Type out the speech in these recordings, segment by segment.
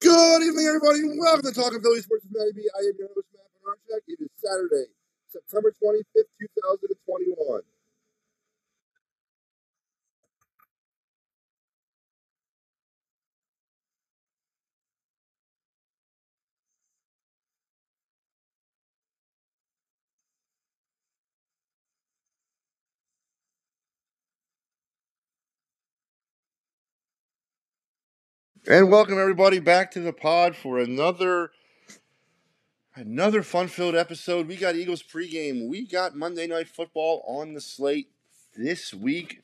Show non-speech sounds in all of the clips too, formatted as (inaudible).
Good evening, everybody. Welcome to Talking Philly Sports with Matty B. I am your host, Matt Bednarczyk. It is Saturday, September 25th, 2021. And welcome everybody back to the pod for another another fun-filled episode. We got Eagles pregame. We got Monday Night Football on the slate this week.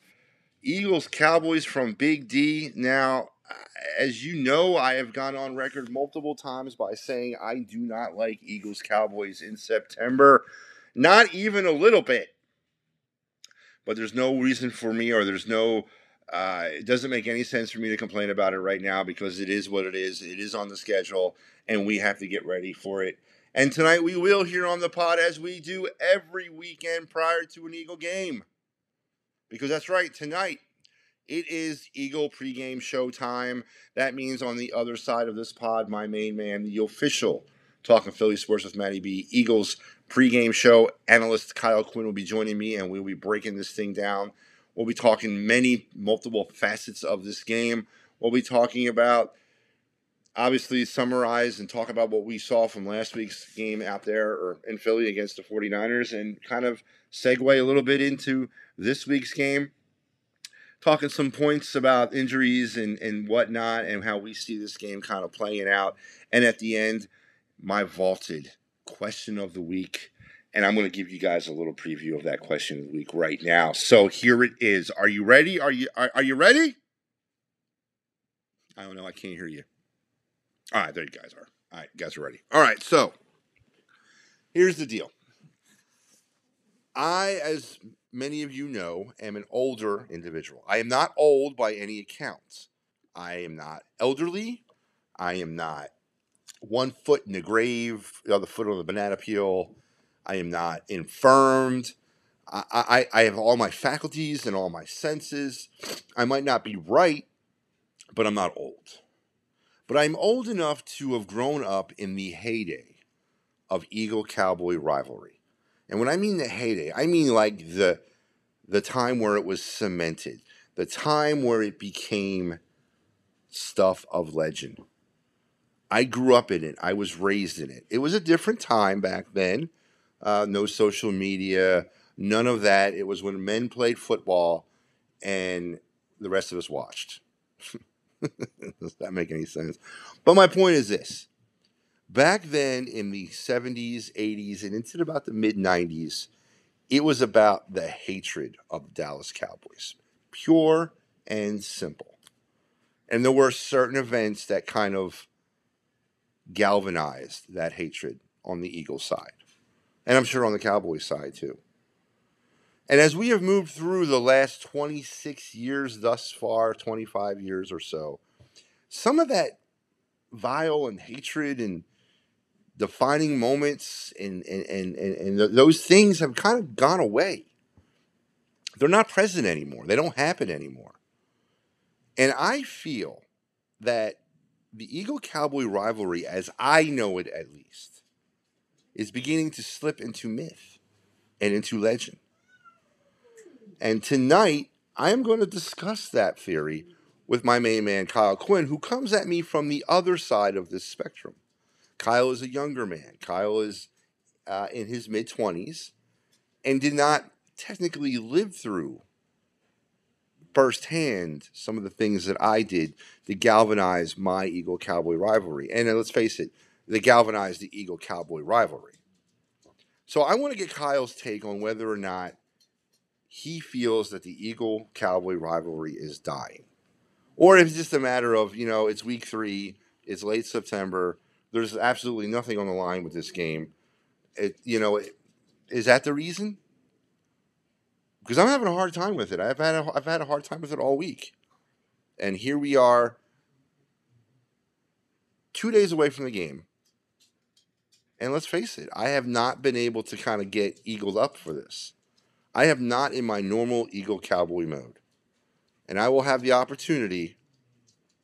Eagles Cowboys from Big D. Now, as you know, I have gone on record multiple times by saying I do not like Eagles Cowboys in September. Not even a little bit. But there's no reason for me or there's no uh, it doesn't make any sense for me to complain about it right now because it is what it is. It is on the schedule, and we have to get ready for it. And tonight we will here on the pod, as we do every weekend prior to an Eagle game. Because that's right, tonight it is Eagle pregame show time. That means on the other side of this pod, my main man, the official Talking Philly Sports with Matty B, Eagles pregame show analyst Kyle Quinn will be joining me, and we'll be breaking this thing down We'll be talking many, multiple facets of this game. We'll be talking about, obviously, summarize and talk about what we saw from last week's game out there or in Philly against the 49ers and kind of segue a little bit into this week's game. Talking some points about injuries and, and whatnot and how we see this game kind of playing out. And at the end, my vaulted question of the week and I'm going to give you guys a little preview of that question of the week right now. So here it is. Are you ready? Are you are, are you ready? I don't know. I can't hear you. All right, there you guys are. All right, you guys are ready. All right, so here's the deal. I, as many of you know, am an older individual. I am not old by any accounts. I am not elderly. I am not one foot in the grave, the other foot on the banana peel. I am not infirmed. I, I, I have all my faculties and all my senses. I might not be right, but I'm not old. But I'm old enough to have grown up in the heyday of Eagle Cowboy rivalry. And when I mean the heyday, I mean like the the time where it was cemented, the time where it became stuff of legend. I grew up in it. I was raised in it. It was a different time back then uh, no social media, none of that. It was when men played football and the rest of us watched. (laughs) Does that make any sense? But my point is this back then in the 70s, 80s, and into about the mid 90s, it was about the hatred of the Dallas Cowboys. Pure and simple. And there were certain events that kind of galvanized that hatred on the Eagles side and I'm sure on the Cowboys side too. And as we have moved through the last 26 years thus far, 25 years or so, some of that vile and hatred and defining moments and, and, and, and, and those things have kind of gone away. They're not present anymore. They don't happen anymore. And I feel that the Eagle Cowboy rivalry, as I know it at least, is beginning to slip into myth and into legend. And tonight, I am going to discuss that theory with my main man, Kyle Quinn, who comes at me from the other side of this spectrum. Kyle is a younger man. Kyle is uh, in his mid 20s and did not technically live through firsthand some of the things that I did to galvanize my Eagle Cowboy rivalry. And let's face it, that galvanized the Eagle Cowboy rivalry. So I want to get Kyle's take on whether or not he feels that the Eagle Cowboy rivalry is dying. Or if it's just a matter of, you know, it's week three, it's late September, there's absolutely nothing on the line with this game. It, you know, it, is that the reason? Because I'm having a hard time with it. I've had a, I've had a hard time with it all week. And here we are, two days away from the game. And let's face it, I have not been able to kind of get eagled up for this. I have not in my normal Eagle Cowboy mode. And I will have the opportunity